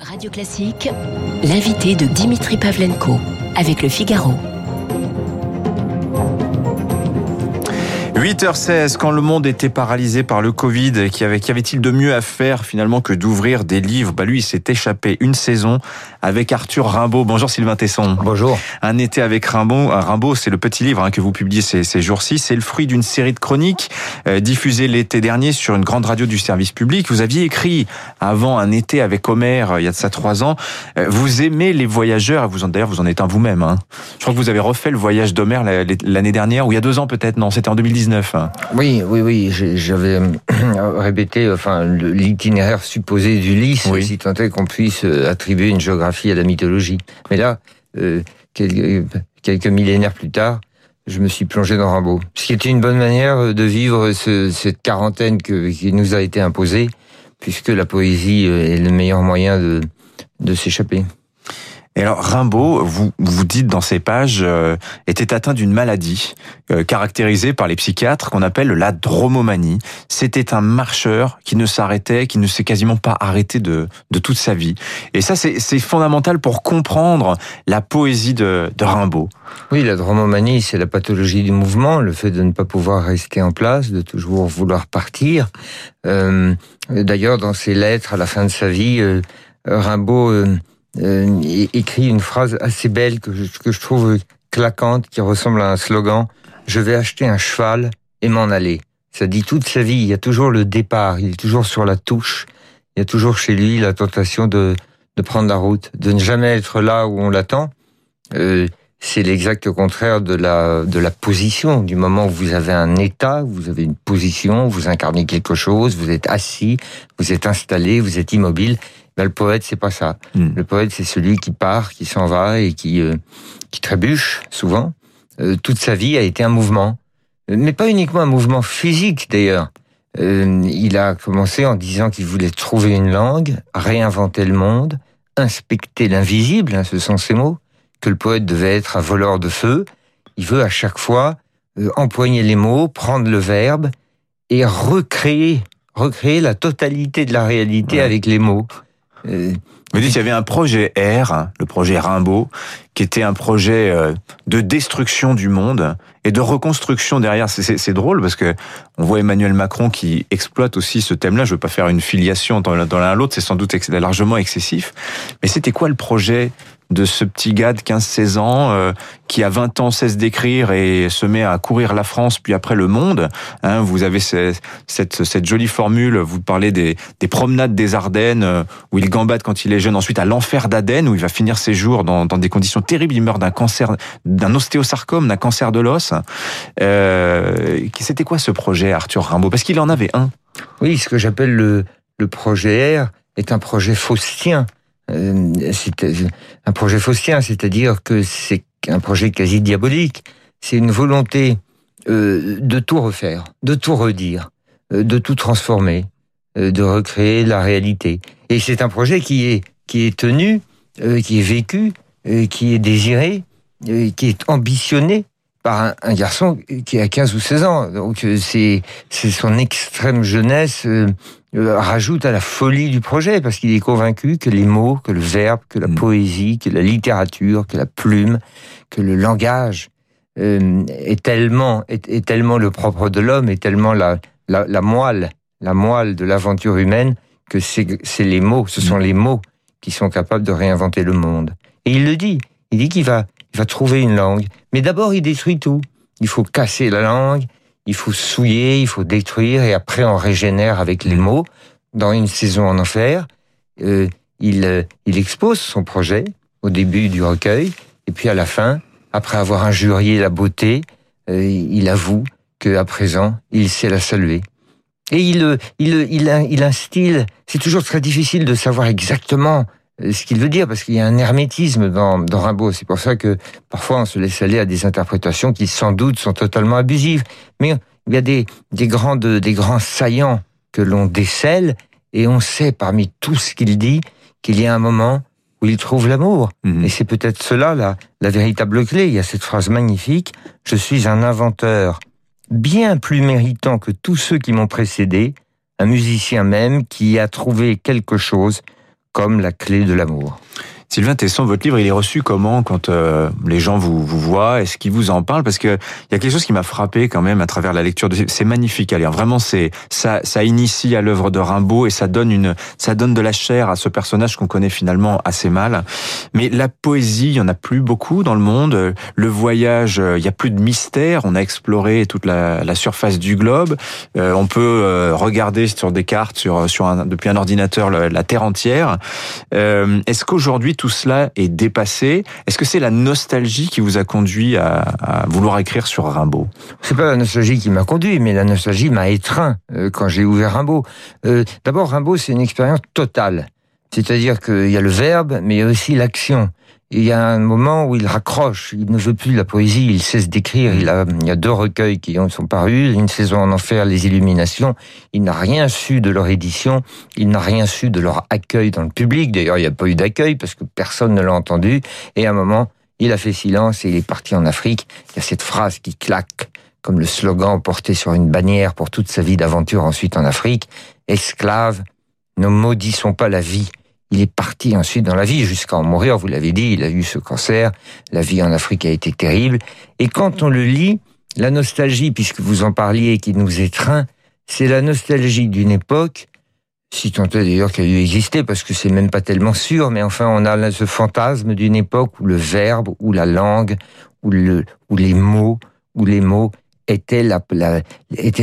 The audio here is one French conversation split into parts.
Radio Classique, l'invité de Dimitri Pavlenko avec le Figaro. 8h16, quand le monde était paralysé par le Covid, qu'y avait-il de mieux à faire finalement que d'ouvrir des livres? Bah lui, il s'est échappé une saison avec Arthur Rimbaud. Bonjour Sylvain Tesson. Bonjour. Un été avec Rimbaud. Rimbaud, c'est le petit livre hein, que vous publiez ces, ces jours-ci. C'est le fruit d'une série de chroniques euh, diffusées l'été dernier sur une grande radio du service public. Vous aviez écrit avant un été avec Homer, euh, il y a de ça trois ans. Euh, vous aimez les voyageurs. Vous d'ailleurs, vous en êtes un vous-même. Hein. Je crois que vous avez refait le voyage d'Homer l'année dernière ou il y a deux ans peut-être. Non, c'était en 2019. Hein. Oui, oui, oui. J'avais répété, enfin, l'itinéraire supposé d'Ulysse, oui. si tant est qu'on puisse attribuer une géographie à la mythologie. Mais là, euh, quelques, quelques, millénaires plus tard, je me suis plongé dans Rimbaud. Ce qui était une bonne manière de vivre ce, cette quarantaine que, qui nous a été imposée, puisque la poésie est le meilleur moyen de, de s'échapper. Et alors Rimbaud, vous vous dites dans ces pages, euh, était atteint d'une maladie euh, caractérisée par les psychiatres qu'on appelle la dromomanie. C'était un marcheur qui ne s'arrêtait, qui ne s'est quasiment pas arrêté de, de toute sa vie. Et ça, c'est fondamental pour comprendre la poésie de, de Rimbaud. Oui, la dromomanie, c'est la pathologie du mouvement, le fait de ne pas pouvoir rester en place, de toujours vouloir partir. Euh, D'ailleurs, dans ses lettres à la fin de sa vie, Rimbaud écrit une phrase assez belle que je, que je trouve claquante, qui ressemble à un slogan. Je vais acheter un cheval et m'en aller. Ça dit toute sa vie. Il y a toujours le départ. Il est toujours sur la touche. Il y a toujours chez lui la tentation de, de prendre la route, de ne jamais être là où on l'attend. Euh, c'est l'exact contraire de la de la position. Du moment où vous avez un état, vous avez une position, vous incarnez quelque chose, vous êtes assis, vous êtes installé, vous êtes immobile. Le poète, c'est pas ça. Mm. Le poète, c'est celui qui part, qui s'en va et qui euh, qui trébuche souvent. Euh, toute sa vie a été un mouvement, mais pas uniquement un mouvement physique d'ailleurs. Euh, il a commencé en disant qu'il voulait trouver une langue, réinventer le monde, inspecter l'invisible, hein, ce sont ses mots, que le poète devait être un voleur de feu. Il veut à chaque fois euh, empoigner les mots, prendre le verbe et recréer, recréer la totalité de la réalité ouais. avec les mots. Vous dites qu'il y avait un projet R, le projet Rimbaud, qui était un projet euh, de destruction du monde et de reconstruction derrière. C'est drôle parce que on voit Emmanuel Macron qui exploite aussi ce thème-là. Je veux pas faire une filiation dans l'un à l'autre, c'est sans doute largement excessif. Mais c'était quoi le projet de ce petit gars de 15-16 ans euh, qui à 20 ans cesse d'écrire et se met à courir la France puis après le monde. Hein, vous avez cette, jolie formule, vous parlez des, des promenades des Ardennes euh, où il gambade quand il est jeune, ensuite à l'enfer d'Aden où il va finir ses jours dans, dans des conditions terribles, il meurt d'un cancer, d'un ostéosarcome, d'un cancer de l'os. Euh, C'était quoi ce projet Arthur Rimbaud? Parce qu'il en avait un. Oui, ce que j'appelle le, le projet R est un projet faustien. Euh, c'est un projet faustien, c'est-à-dire que c'est un projet quasi diabolique. C'est une volonté euh, de tout refaire, de tout redire, euh, de tout transformer, euh, de recréer la réalité. Et c'est un projet qui est qui est tenu, euh, qui est vécu, euh, qui est désiré, qui est ambitionné par un, un, garçon qui a 15 ou 16 ans. Donc c'est c'est son extrême jeunesse euh, rajoute à la folie du projet parce qu'il est convaincu que les mots, que le verbe, que la mmh. poésie, que la littérature, que la plume, que le langage euh, est tellement est, est, tellement le propre de l'homme, est tellement la, la, la moelle, la moelle de l'aventure humaine que c'est les mots, ce sont mmh. les mots qui sont capables de réinventer le monde. Et il le dit, il dit qu'il va il va trouver une langue, mais d'abord il détruit tout. Il faut casser la langue, il faut souiller, il faut détruire, et après on régénère avec les mots. Dans une saison en enfer, euh, il, euh, il expose son projet au début du recueil, et puis à la fin, après avoir injurié la beauté, euh, il avoue qu'à présent, il sait la saluer. Et il, il, il, il instille, c'est toujours très difficile de savoir exactement ce qu'il veut dire, parce qu'il y a un hermétisme dans, dans Rimbaud. C'est pour ça que parfois on se laisse aller à des interprétations qui sans doute sont totalement abusives. Mais il y a des, des, grands, des grands saillants que l'on décèle, et on sait parmi tout ce qu'il dit qu'il y a un moment où il trouve l'amour. Mmh. Et c'est peut-être cela la, la véritable clé. Il y a cette phrase magnifique, je suis un inventeur bien plus méritant que tous ceux qui m'ont précédé, un musicien même qui a trouvé quelque chose comme la clé de l'amour. Sylvain Tesson, votre livre, il est reçu comment quand euh, les gens vous, vous voient? Est-ce qu'ils vous en parlent? Parce que il y a quelque chose qui m'a frappé quand même à travers la lecture. de C'est magnifique à lire. Vraiment, c'est ça, ça initie à l'œuvre de Rimbaud et ça donne une, ça donne de la chair à ce personnage qu'on connaît finalement assez mal. Mais la poésie, il y en a plus beaucoup dans le monde. Le voyage, euh, il y a plus de mystère. On a exploré toute la, la surface du globe. Euh, on peut regarder sur des cartes, sur, sur un, depuis un ordinateur, la, la terre entière. Est-ce qu'aujourd'hui tout cela est dépassé Est-ce que c'est la nostalgie qui vous a conduit à, vouloir écrire sur Rimbaud? C'est pas la nostalgie qui m'a conduit, mais la nostalgie m'a étreint euh, quand j'ai ouvert Rimbaud. Euh, d'abord, Rimbaud, c'est une expérience totale. C'est-à-dire qu'il y a le verbe, mais il y a aussi l'action il y a un moment où il raccroche, il ne veut plus la poésie, il cesse d'écrire. Il, a, il y a deux recueils qui sont parus, Une saison en enfer, Les Illuminations. Il n'a rien su de leur édition, il n'a rien su de leur accueil dans le public. D'ailleurs, il n'y a pas eu d'accueil parce que personne ne l'a entendu. Et à un moment, il a fait silence et il est parti en Afrique. Il y a cette phrase qui claque comme le slogan porté sur une bannière pour toute sa vie d'aventure ensuite en Afrique. Esclave, ne maudissons pas la vie il est parti ensuite dans la vie jusqu'à en mourir. Vous l'avez dit, il a eu ce cancer. La vie en Afrique a été terrible. Et quand on le lit, la nostalgie, puisque vous en parliez, qui nous étreint, c'est la nostalgie d'une époque, si tant est d'ailleurs qu'elle a eu existé, parce que c'est même pas tellement sûr, mais enfin, on a ce fantasme d'une époque où le verbe, où la langue, où, le, où les mots, où les mots étaient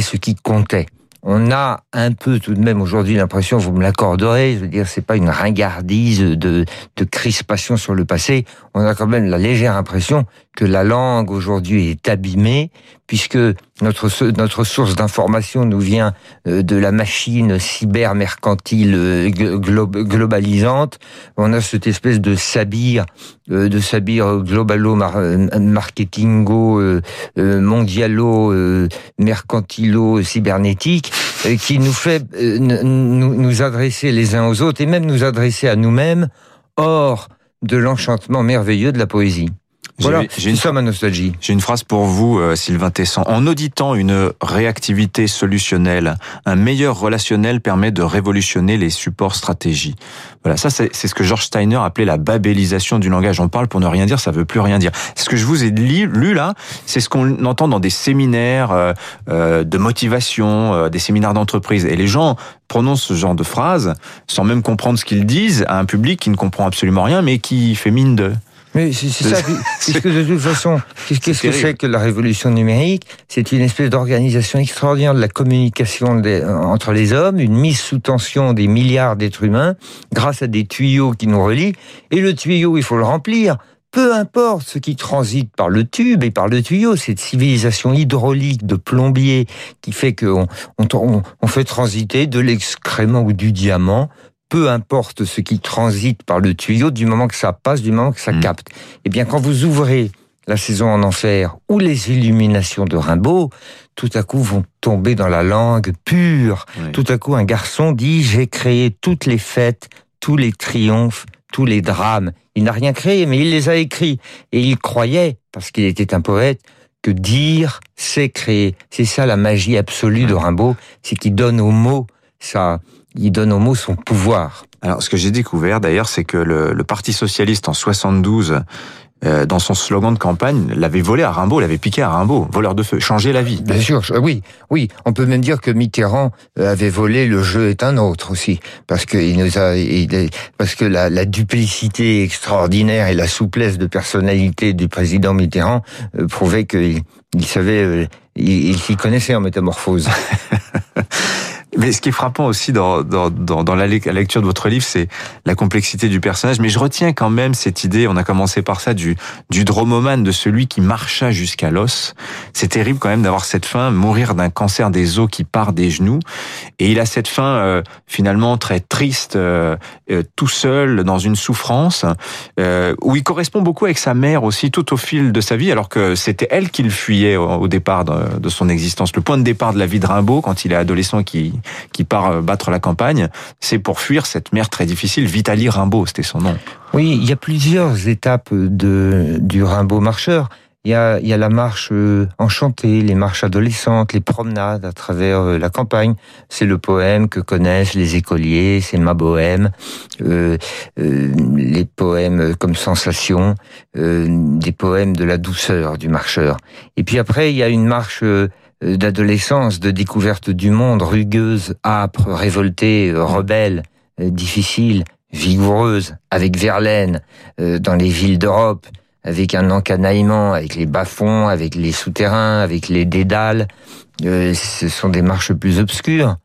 ce qui comptait on a un peu tout de même aujourd'hui l'impression, vous me l'accorderez, je veux dire, c'est pas une ringardise de, de crispation sur le passé. On a quand même la légère impression que la langue aujourd'hui est abîmée, puisque notre, notre source d'information nous vient euh, de la machine cyber-mercantile euh, globalisante. On a cette espèce de sabir, euh, de sabir globalo-marketingo, mondialo, mercantilo, cybernétique, qui nous fait nous, nous adresser les uns aux autres et même nous adresser à nous-mêmes hors de l'enchantement merveilleux de la poésie. Voilà, j'ai une, ma nostalgie. J'ai une phrase pour vous, euh, Sylvain Tesson. En auditant une réactivité solutionnelle, un meilleur relationnel permet de révolutionner les supports stratégie. Voilà, ça c'est ce que George Steiner appelait la babélisation du langage. On parle pour ne rien dire, ça veut plus rien dire. Ce que je vous ai lu, lu là, c'est ce qu'on entend dans des séminaires euh, euh de motivation, euh, des séminaires d'entreprise. Et les gens prononcent ce genre de phrases sans même comprendre ce qu'ils disent à un public qui ne comprend absolument rien, mais qui fait mine de... Mais c'est ça, puisque de toute façon, qu'est-ce que c'est que la révolution numérique? C'est une espèce d'organisation extraordinaire de la communication entre les hommes, une mise sous tension des milliards d'êtres humains grâce à des tuyaux qui nous relient. Et le tuyau, il faut le remplir. Peu importe ce qui transite par le tube et par le tuyau, cette civilisation hydraulique de plombier qui fait qu'on on, on fait transiter de l'excrément ou du diamant peu importe ce qui transite par le tuyau, du moment que ça passe, du moment que ça mm. capte. Eh bien, quand vous ouvrez la saison en enfer ou les illuminations de Rimbaud, tout à coup vont tomber dans la langue pure. Tout à coup, un garçon dit j'ai créé toutes les fêtes, tous les triomphes, tous les drames. Il n'a rien créé, mais il les a écrits. Et il croyait, parce qu'il était un poète, que dire, c'est créer. C'est ça la magie absolue de Rimbaud, c'est qu'il donne aux mots ça, il donne au mot son pouvoir. Alors, ce que j'ai découvert d'ailleurs, c'est que le, le, Parti socialiste en 72, euh, dans son slogan de campagne, l'avait volé à Rimbaud, l'avait piqué à Rimbaud, voleur de feu, changer la vie. Bien sûr, oui, oui. On peut même dire que Mitterrand euh, avait volé le jeu est un autre aussi, parce que il nous a, parce que la, la, duplicité extraordinaire et la souplesse de personnalité du président Mitterrand euh, prouvaient qu'il il savait, euh, il s'y connaissait en métamorphose. Mais ce qui est frappant aussi dans, dans, dans, la lecture de votre livre, c'est la complexité du personnage. Mais je retiens quand même cette idée, on a commencé par ça, du, du dromomane, de celui qui marcha jusqu'à l'os. C'est terrible quand même d'avoir cette fin, mourir d'un cancer des os qui part des genoux. Et il a cette fin euh, finalement très triste, euh, euh, tout seul, dans une souffrance, où il correspond beaucoup avec sa mère aussi, tout au fil de sa vie, alors que c'était elle qui le fuyait au, départ de son existence. Le point de départ de la vie de Rimbaud, quand il est adolescent, qui qui part euh, battre la campagne, c'est pour fuir cette mer très difficile. Vitaly Rimbaud, c'était son nom. Oui, il y a plusieurs étapes de, du Rimbaud marcheur. il y a, il y a la marche euh, enchantée, les marches adolescentes, les promenades à travers euh, la campagne. C'est le poème que connaissent les écoliers, c'est ma bohème. Euh, euh, les poèmes comme Sensation, euh, des poèmes de la douceur du marcheur. Et puis après, il y a une marche d'adolescence, de découverte du monde, rugueuse, âpre, révoltée, rebelle, difficile, vigoureuse, avec Verlaine, dans les villes d'Europe avec un encanaillement, avec les bas-fonds, avec les souterrains, avec les dédales. Euh, ce sont des marches plus obscures.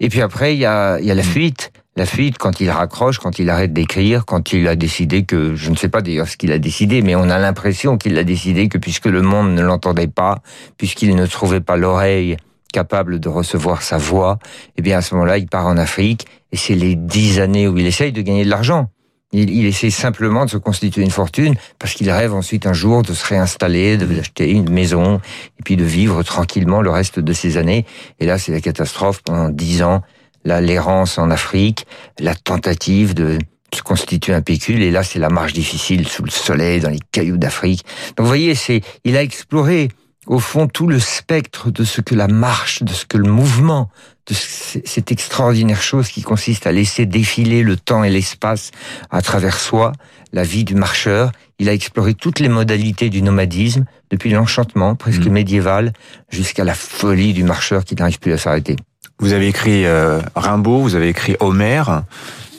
Et puis après, il y a, y a la fuite. La fuite, quand il raccroche, quand il arrête d'écrire, quand il a décidé que, je ne sais pas d'ailleurs ce qu'il a décidé, mais on a l'impression qu'il a décidé que puisque le monde ne l'entendait pas, puisqu'il ne trouvait pas l'oreille capable de recevoir sa voix, eh bien à ce moment-là, il part en Afrique, et c'est les dix années où il essaye de gagner de l'argent. Il, il, essaie simplement de se constituer une fortune parce qu'il rêve ensuite un jour de se réinstaller, de d'acheter une maison et puis de vivre tranquillement le reste de ses années. Et là, c'est la catastrophe pendant dix ans, l'errance en Afrique, la tentative de se constituer un pécule et là c'est la marche difficile sous le soleil dans les cailloux d'Afrique. Donc vous voyez, c'est il a exploré au fond tout le spectre de ce que la marche, de ce que le mouvement, de cette extraordinaire chose qui consiste à laisser défiler le temps et l'espace à travers soi, la vie du marcheur. Il a exploré toutes les modalités du nomadisme, depuis l'enchantement presque mmh. médiéval jusqu'à la folie du marcheur qui n'arrive plus à s'arrêter. Vous avez écrit euh, Rimbaud, vous avez écrit Homère.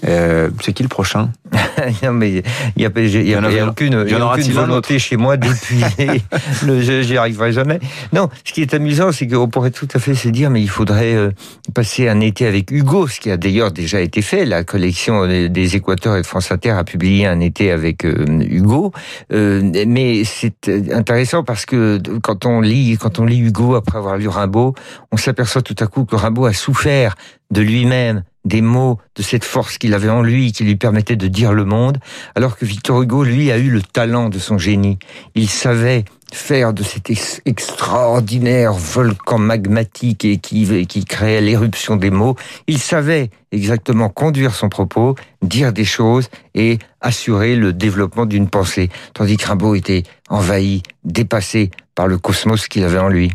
Euh, c'est qui le prochain Non, mais il n'y a, y a, y a, aucune, y a aucune volonté chez moi d'épuiser. J'y arriverai jamais. Non, ce qui est amusant, c'est qu'on pourrait tout à fait se dire, mais il faudrait euh, passer un été avec Hugo, ce qui a d'ailleurs déjà été fait. La collection des Équateurs et de France Inter a publié un été avec euh, Hugo. Euh, mais c'est intéressant parce que quand on lit, quand on lit Hugo après avoir lu Rimbaud, on s'aperçoit tout à coup que Rimbaud a souffert de lui-même des mots, de cette force qu'il avait en lui, qui lui permettait de dire le monde, alors que Victor Hugo, lui, a eu le talent de son génie. Il savait faire de cet extraordinaire volcan magmatique et qui, qui créait l'éruption des mots, il savait exactement conduire son propos, dire des choses et assurer le développement d'une pensée, tandis que Rimbaud était envahi, dépassé par le cosmos qu'il avait en lui.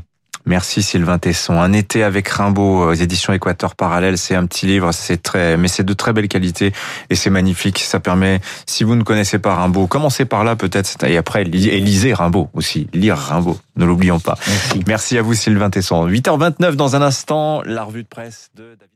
Merci Sylvain Tesson. Un été avec Rimbaud aux éditions Équateur Parallèle, c'est un petit livre, c'est très, mais c'est de très belle qualité et c'est magnifique. Ça permet, si vous ne connaissez pas Rimbaud, commencez par là peut-être et après et lisez Rimbaud aussi, lire Rimbaud, ne l'oublions pas. Merci. Merci à vous Sylvain Tesson. 8h29 dans un instant, la revue de presse de David.